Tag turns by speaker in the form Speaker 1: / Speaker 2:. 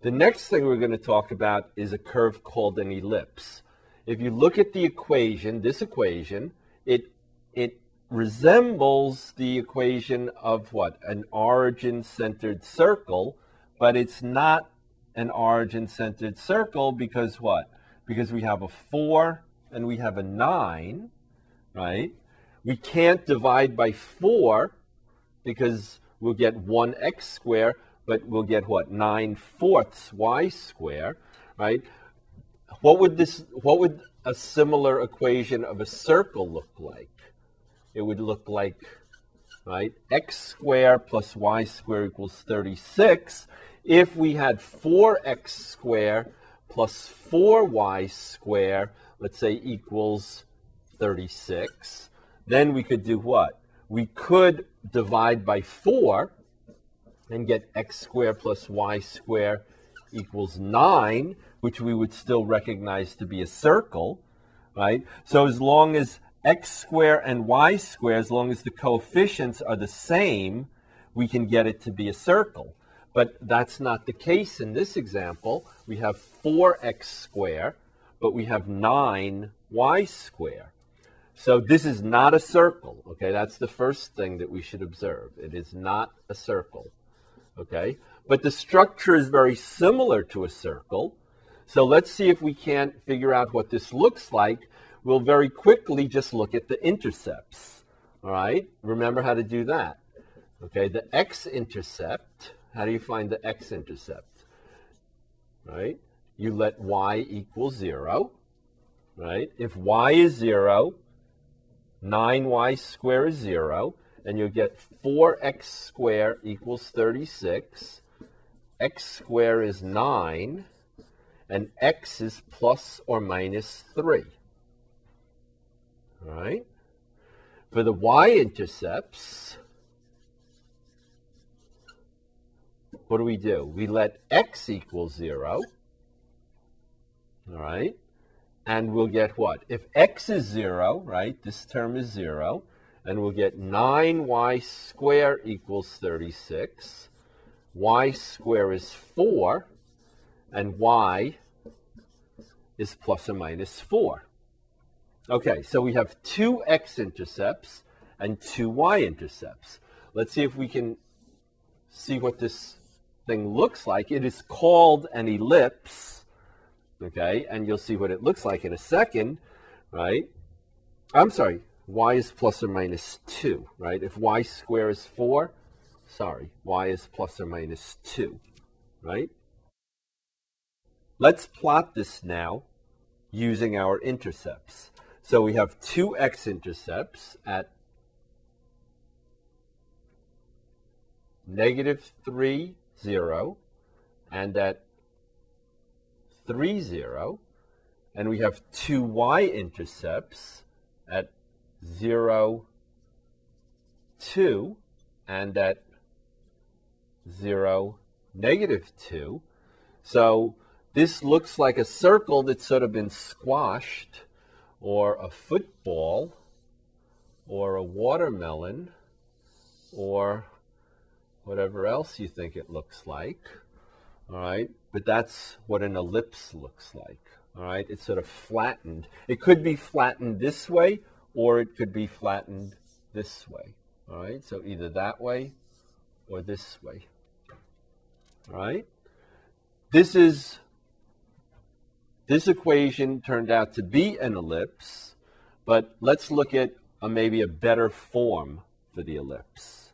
Speaker 1: The next thing we're going to talk about is a curve called an ellipse. If you look at the equation, this equation, it, it resembles the equation of what? An origin-centered circle, but it's not an origin-centered circle because what? Because we have a 4 and we have a 9, right? We can't divide by 4 because we'll get 1x squared, but we'll get what? 9 fourths y squared, right? What would this, what would a similar equation of a circle look like? It would look like, right, x squared plus y squared equals 36. If we had 4x squared plus 4y squared, let's say equals 36, then we could do what? We could divide by 4 and get x squared plus y squared equals 9, which we would still recognize to be a circle, right? So as long as x squared and y squared, as long as the coefficients are the same, we can get it to be a circle. But that's not the case in this example. We have 4x squared, but we have 9y squared. So this is not a circle, okay? That's the first thing that we should observe. It is not a circle, okay? But the structure is very similar to a circle. So let's see if we can't figure out what this looks like. We'll very quickly just look at the intercepts, all right? Remember how to do that. Okay, the x-intercept, how do you find the x-intercept? Right? You let y equal 0, right? If y is 0, 9y squared is 0, and you'll get 4x squared equals 36. x squared is 9, and x is plus or minus 3. All right? For the y-intercepts, what do we do? We let x equal 0. All right? and we'll get what? If x is 0, right, this term is 0, and we'll get 9y squared equals 36. y squared is 4, and y is plus or minus 4. Okay, so we have two x-intercepts and two y-intercepts. Let's see if we can see what this thing looks like. It is called an ellipse okay? And you'll see what it looks like in a second, right? I'm sorry, y is plus or minus 2, right? If y squared is 4, sorry, y is plus or minus 2, right? Let's plot this now using our intercepts. So we have two x-intercepts at negative 3, 0, and at 3, 0. And we have two y-intercepts at 0, 2, and at 0, negative 2. So this looks like a circle that's sort of been squashed, or a football, or a watermelon, or whatever else you think it looks like. All right, but that's what an ellipse looks like. All right, it's sort of flattened. It could be flattened this way, or it could be flattened this way. All right, so either that way or this way. All right, this is this equation turned out to be an ellipse, but let's look at a, maybe a better form for the ellipse.